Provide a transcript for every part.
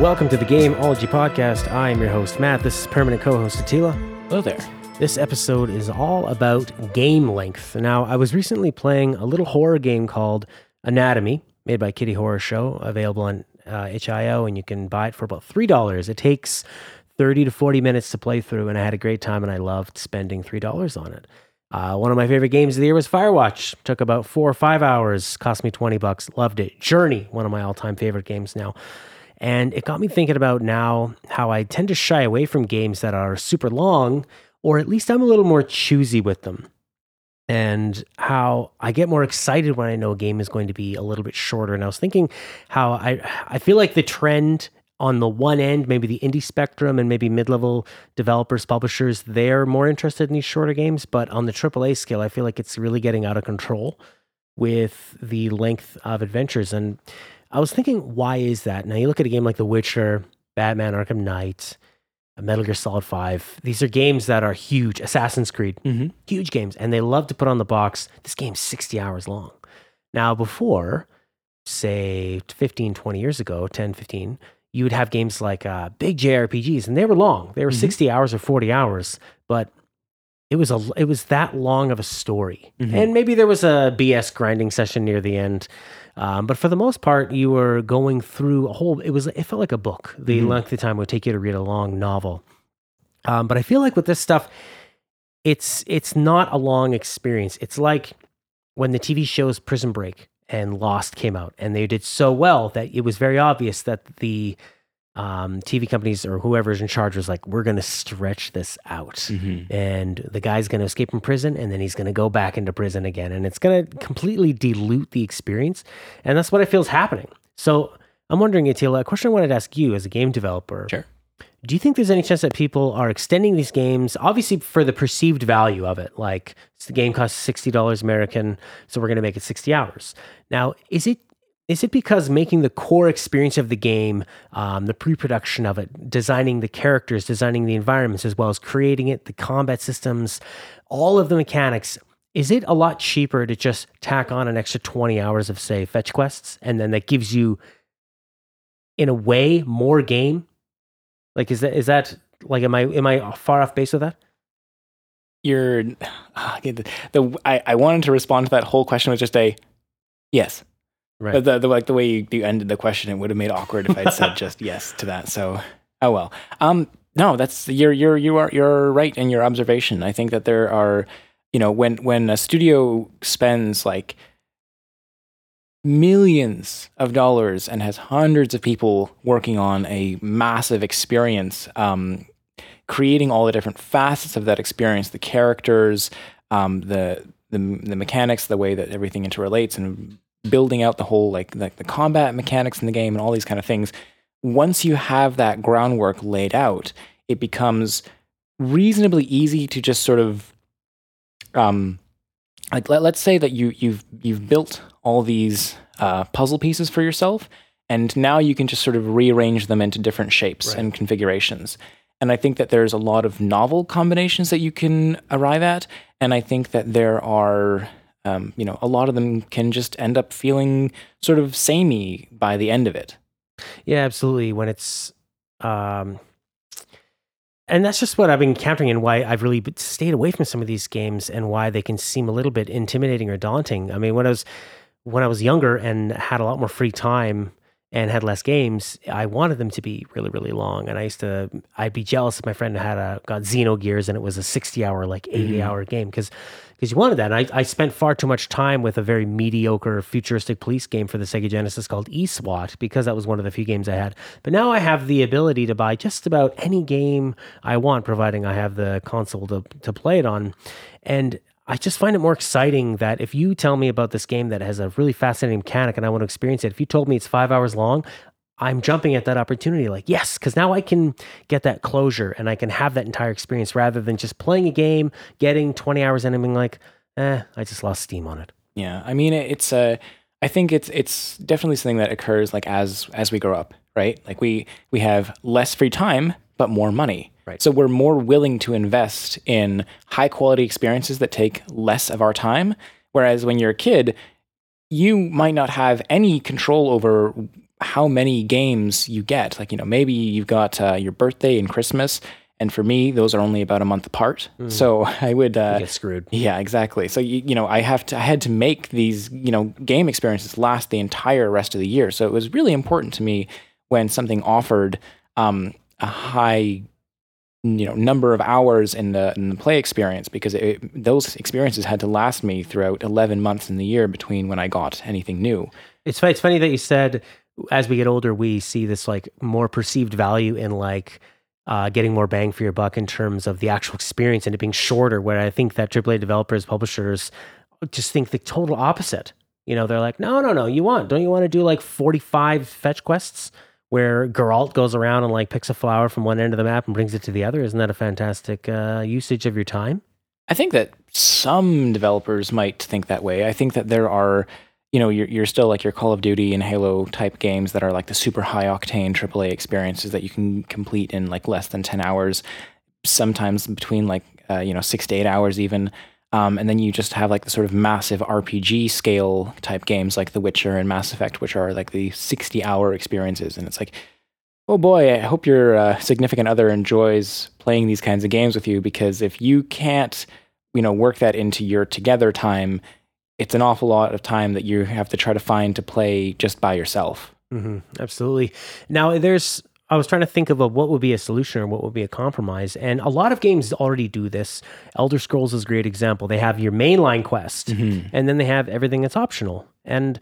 welcome to the Gameology Podcast. I am your host, Matt. This is permanent co host, Attila. Hello there. This episode is all about game length. Now, I was recently playing a little horror game called Anatomy, made by Kitty Horrorshow, available on uh, itch.io, and you can buy it for about $3. It takes 30 to 40 minutes to play through, and I had a great time, and I loved spending $3 on it. Uh, one of my favorite games of the year was Firewatch. Took about four or five hours, cost me 20 bucks, loved it. Journey, one of my all time favorite games now. And it got me thinking about now how I tend to shy away from games that are super long, or at least I'm a little more choosy with them. And how I get more excited when I know a game is going to be a little bit shorter. And I was thinking how I I feel like the trend on the one end, maybe the indie spectrum and maybe mid-level developers, publishers, they're more interested in these shorter games. But on the AAA scale, I feel like it's really getting out of control with the length of adventures. And I was thinking, why is that? Now you look at a game like The Witcher, Batman Arkham Knight, Metal Gear Solid 5. These are games that are huge. Assassin's Creed, Mm-hmm. huge games. And they love to put on the box, this game's 60 hours long. Now, before, say 15, 20 years ago, 10, 15, you would have games like uh, big JRPGs, and they were long. They were Mhm. 60 hours or 40 hours, but it was a it was that long of a story. Mhm. And maybe there was a BS grinding session near the end. Um, but for the most part, you were going through a whole. It was. It felt like a book. The Mhm. length of time would take you to read a long novel. Um, but I feel like with this stuff, it's it's not a long experience. It's like when the TV shows Prison Break and Lost came out, and they did so well that it was very obvious that the um, TV companies or whoever's in charge was like, "We're going to stretch this out." Mm-hmm. and the guy's going to escape from prison and then he's going to go back into prison again and it's going to completely dilute the experience and that's what i feel is happening so i'm wondering Attila, a question i wanted to ask you as a game developer Sure. do you think there's any chance that people are extending these games obviously for the perceived value of it like the game costs $60 american so we're going to make it 60 hours now is it is it because making the core experience of the game, um, the pre-production of it, designing the characters, designing the environments, as well as creating it, the combat systems, all of the mechanics, is it a lot cheaper to just tack on an extra 20 hours of say fetch quests and then that gives you in a way more game? Like is that is that like am I am I far off base with that? You're the, the I, I wanted to respond to that whole question with just a yes. Right. But the, the like the way you, you ended the question, it would have made it awkward if I'd said just yes to that. So oh well. Um no, that's you're you're you are you're right in your observation. I think that there are you know when when a studio spends like millions of dollars and has hundreds of people working on a massive experience um, creating all the different facets of that experience the characters um, the, the the mechanics the way that everything interrelates and building out the whole like like the combat mechanics in the game and all these kind of things once you have that groundwork laid out it becomes reasonably easy to just sort of um like let, let's say that you you've you've built all these uh, puzzle pieces for yourself and now you can just sort of rearrange them into different shapes Right. and configurations and i think that there's a lot of novel combinations that you can arrive at and i think that there are um, you know a lot of them can just end up feeling sort of samey by the end of it Yeah, absolutely. When it's, um, and that's just what I've been encountering, and why I've really stayed away from some of these games, and why they can seem a little bit intimidating or daunting. I mean, when I was when I was younger and had a lot more free time and had less games, I wanted them to be really, really long. And I used to, I'd be jealous if my friend had a got Xenogears and it was a sixty hour, like 80 Mhm. hour game because because you wanted that. And I, I spent far too much time with a very mediocre futuristic police game for the Sega Genesis called eSWAT because that was one of the few games I had. But now I have the ability to buy just about any game I want, providing I have the console to, to play it on. And I just find it more exciting that if you tell me about this game that has a really fascinating mechanic and I want to experience it, if you told me it's five hours long, I'm jumping at that opportunity like, yes, because now I can get that closure and I can have that entire experience rather than just playing a game, getting 20 hours in and being like, eh, I just lost steam on it. Yeah, I mean, it- it's a. I think it's it's definitely something that occurs like as as we grow up, right? Like we we have less free time but more money. Right. So we're more willing to invest in high quality experiences that take less of our time. Whereas when you're a kid, you might not have any control over how many games you get. Like, you know, maybe you've got uh, your birthday and Christmas, and for me, those are only about a month apart. Mm. So I would uh, get screwed. Yeah, exactly. So you, you know, I have to I had to make these you know game experiences last the entire rest of the year. So it was really important to me when something offered um, a high you know number of hours in the in the play experience because it, those experiences had to last me throughout 11 months in the year between when I got anything new. It's it's funny that you said as we get older we see this like more perceived value in like uh, getting more bang for your buck in terms of the actual experience and it being shorter. Where I think that AAA developers, publishers just think the total opposite. You know, they're like, no, no, no, you want, don't you want to do like 45 fetch quests where Geralt goes around and like picks a flower from one end of the map and brings it to the other? Isn't that a fantastic uh, usage of your time? I think that some developers might think that way. I think that there are you know, you're, you're still like your Call of Duty and Halo type games that are like the super high octane AAA experiences that you can complete in like less than 10 hours, sometimes between like, uh, you know, six to eight hours even. Um, and then you just have like the sort of massive RPG scale type games like The Witcher and Mass Effect, which are like the 60 hour experiences. And it's like, oh boy, I hope your uh, significant other enjoys playing these kinds of games with you because if you can't, you know, work that into your together time, it's an awful lot of time that you have to try to find to play just by yourself. Mm-hmm. Absolutely. Now, there's, I was trying to think of a, what would be a solution or what would be a compromise. And a lot of games already do this. Elder Scrolls is a great example. They have your mainline quest, mm-hmm. and then they have everything that's optional. And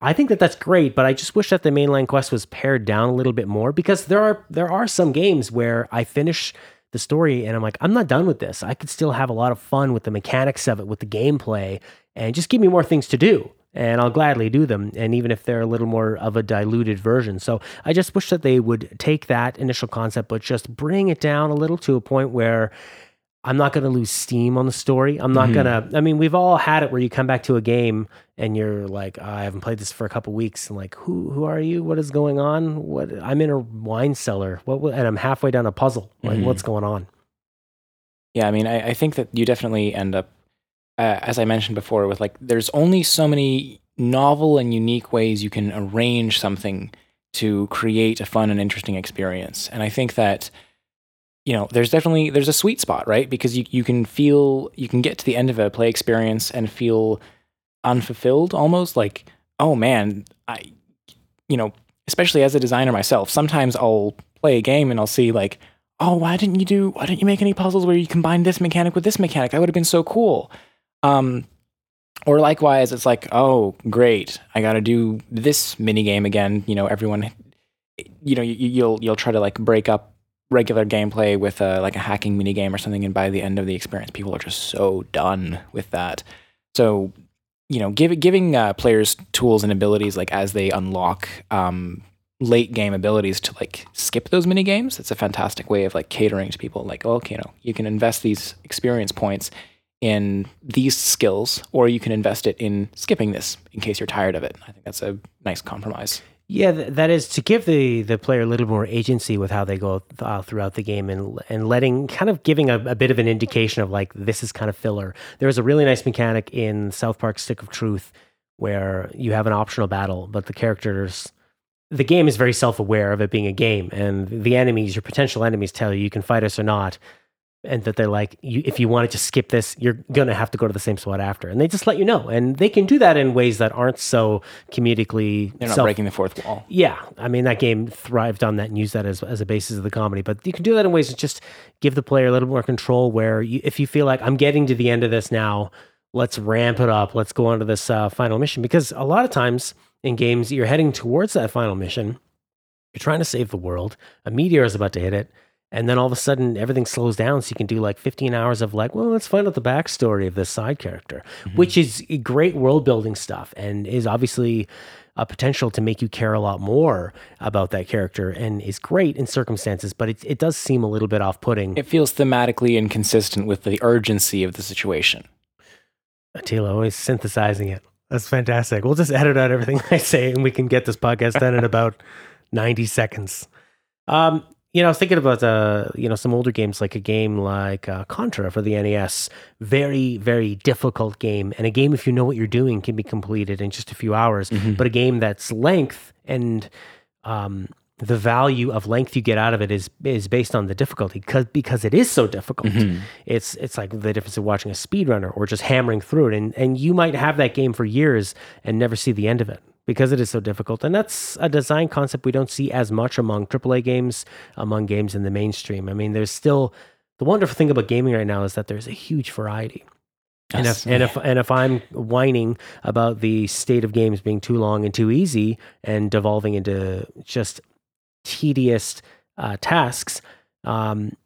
I think that that's great, but I just wish that the mainline quest was pared down a little bit more because there are there are some games where I finish the story and I'm like, I'm not done with this. I could still have a lot of fun with the mechanics of it, with the gameplay, and just give me more things to do and I'll gladly do them. And even if they're a little more of a diluted version. So I just wish that they would take that initial concept, but just bring it down a little to a point where I'm not going to lose steam on the story. I'm not mm-hmm. going to, I mean, we've all had it where you come back to a game and you're like, oh, I haven't played this for a couple weeks. And like, who, who are you? What is going on? What, I'm in a wine cellar. What, and I'm halfway down a puzzle. Like, mm-hmm. what's going on? Yeah. I mean, I, I think that you definitely end up uh, as I mentioned before, with like there's only so many novel and unique ways you can arrange something to create a fun and interesting experience. And I think that you know there's definitely there's a sweet spot right? Because you, you can feel you can get to the end of a play experience and feel unfulfilled almost like oh man i you know especially as a designer myself sometimes i'll play a game and i'll see like oh why didn't you do why didn't you make any puzzles where you combine this mechanic with this mechanic? That would have been so cool. Um, or likewise, it's like, oh, great, I got to do this mini game again. You know, everyone, you know, you, you'll you'll try to like break up regular gameplay with a like a hacking mini game or something, and by the end of the experience, people are just so done with that. So, you know, give, giving uh, players tools and abilities like as they unlock um, late game abilities to like skip those mini games. It's a fantastic way of like catering to people. Like, okay, you know, you can invest these experience points in these skills, or you can invest it in skipping this in case you're tired of it. I think that's a nice compromise. Yeah, that is to give the the player a little more agency with how they go uh, throughout the game, and and letting kind of giving a, a, bit of an indication of like this is kind of filler. There is a really nice mechanic in South Park Stick of Truth where you have an optional battle, but the characters. The game is very self aware of it being a game, and the enemies, your potential enemies, tell you you can fight us or not and that they're like, you, if you wanted to skip this, you're gonna have to go to the same spot after, and they just let you know, and they can do that in ways that aren't so comedically. They're not self- breaking the fourth wall. Yeah, I mean that game thrived on that and used that as as a basis of the comedy, but you can do that in ways that just give the player a little more control. Where you, if you feel like I'm getting to the end of this now, let's ramp it up, let's go on to this uh, final mission, because a lot of times in games you're heading towards that final mission, you're trying to save the world, a meteor is about to hit it and then all of a sudden everything slows down so you can do like 15 hours of like well let's find out the backstory of this side character mm-hmm. which is great world building stuff and is obviously a potential to make you care a lot more about that character and is great in circumstances but it, it does seem a little bit off-putting. It feels thematically inconsistent with the urgency of the situation. Attila always synthesizing it. That's fantastic. We'll just edit out everything i say and we can get this podcast done in about 90 seconds. Um, you know, I was thinking about uh, you know, some older games like a game like uh, Contra for the NES. Very, very difficult game, and a game if you know what you're doing can be completed in just a few hours. But a game that's length and um, the value of length you get out of it is is based on the difficulty because because it is so difficult. It's it's like the difference of watching a speedrunner or just hammering through it, and and you might have that game for years and never see the end of it because it is so difficult. And that's a design concept we don't see as much among AAA games, among games in the mainstream. I mean, there's still the wonderful thing about gaming right now is that there's a huge variety. And if, and if and if I'm whining about the state of games being too long and too easy and devolving into just tedious uh, tasks, um,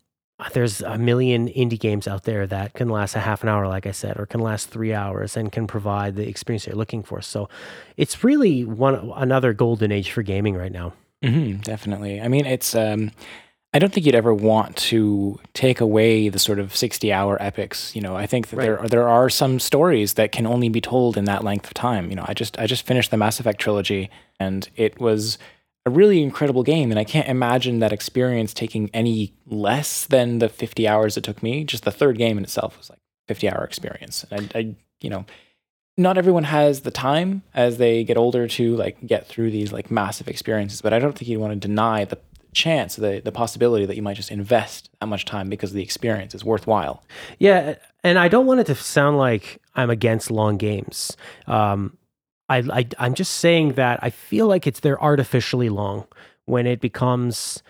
there's a million indie games out there that can last a half an hour, like I said, or can last three hours and can provide the experience you're looking for. So it's really one another golden age for gaming right now. hmm definitely. I mean, it's. Um, I don't think you'd ever want to take away the sort of sixty-hour epics. You know, I think that there there are some stories that can only be told in that length of time. You know, I just I just finished the Mass Effect trilogy, and it was a really incredible game, and I can't imagine that experience taking any less than the fifty hours it took me. Just the third game in itself was like fifty-hour experience, and I, I you know not everyone has the time as they get older to like get through these like massive experiences but i don't think you want to deny the chance the the possibility that you might just invest that much time because the experience is worthwhile Yeah, and I don't want it to sound like I'm against long games. Um, I, I I'm just saying that I feel like it's they're artificially long when it becomes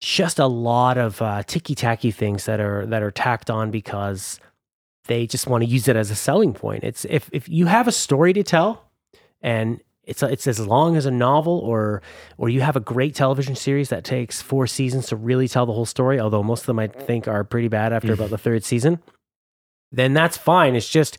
just a lot of uh, ticky tacky things that are that are tacked on because they just want to use it as a selling point. It's if if you have a story to tell and it's it's as long as a novel or or you have a great television series that takes four seasons to really tell the whole story, although most of them I think are pretty bad after about the third season, then that's fine. It's just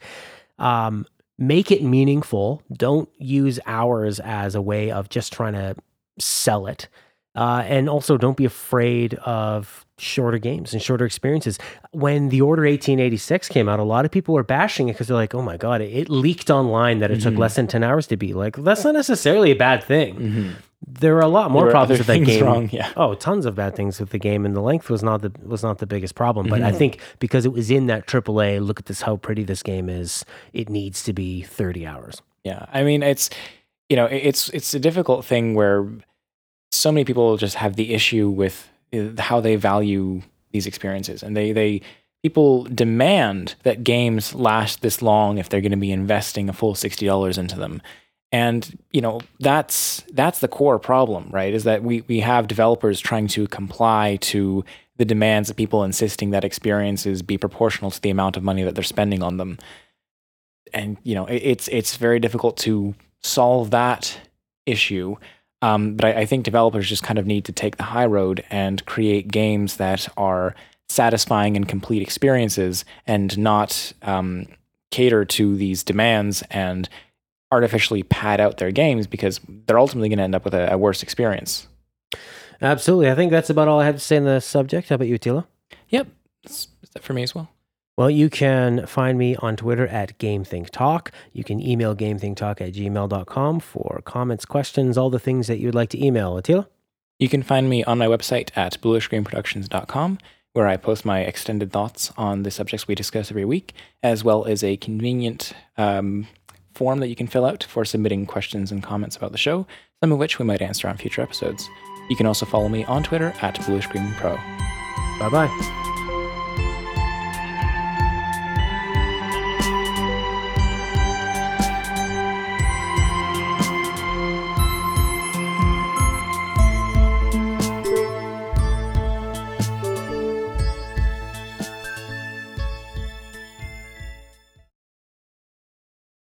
um, make it meaningful. Don't use hours as a way of just trying to sell it. Uh, and also, don't be afraid of shorter games and shorter experiences. When The Order 1886 came out, a lot of people were bashing it because they're like, oh my God, it, it leaked online that it took less than 10 hours to be. Like, that's not necessarily a bad thing. There are a lot more problems with that game. wrong, yeah. Oh, tons of bad things with the game, and the length was not the was not the biggest problem. But Mm-hmm. I think because it was in that AAA, look at this, how pretty this game is. It needs to be 30 hours. yeah i mean it's you know it's it's a difficult thing where so many people just have the issue with uh, how they value these experiences and they they people demand that games last this long if they're going to be investing a full $60 into them and you know that's that's the core problem right is that we we have developers trying to comply to the demands of people insisting that experiences be proportional to the amount of money that they're spending on them. And you know it, it's it's very difficult to solve that issue um, but I, I think developers just kind of need to take the high road and create games that are satisfying and complete experiences and not um, cater to these demands and artificially pad out their games because they're ultimately going to end up with a, a worse experience. Absolutely. I think that's about all I have to say on the subject. How about you, Tila? Yep, that's, is that for me as well? Well, you can find me on Twitter at GameThinkTalk. You can email GameThinkTalk at gmail.com for comments, questions, all the things that you would like to email. Attila? You can find me on my website at bluishgreenproductions.com, where I post my extended thoughts on the subjects we discuss every week, as well as a convenient um, form that you can fill out for submitting questions and comments about the show, some of which we might answer on future episodes. You can also follow me on Twitter at bluishgreenpro. Bye bye.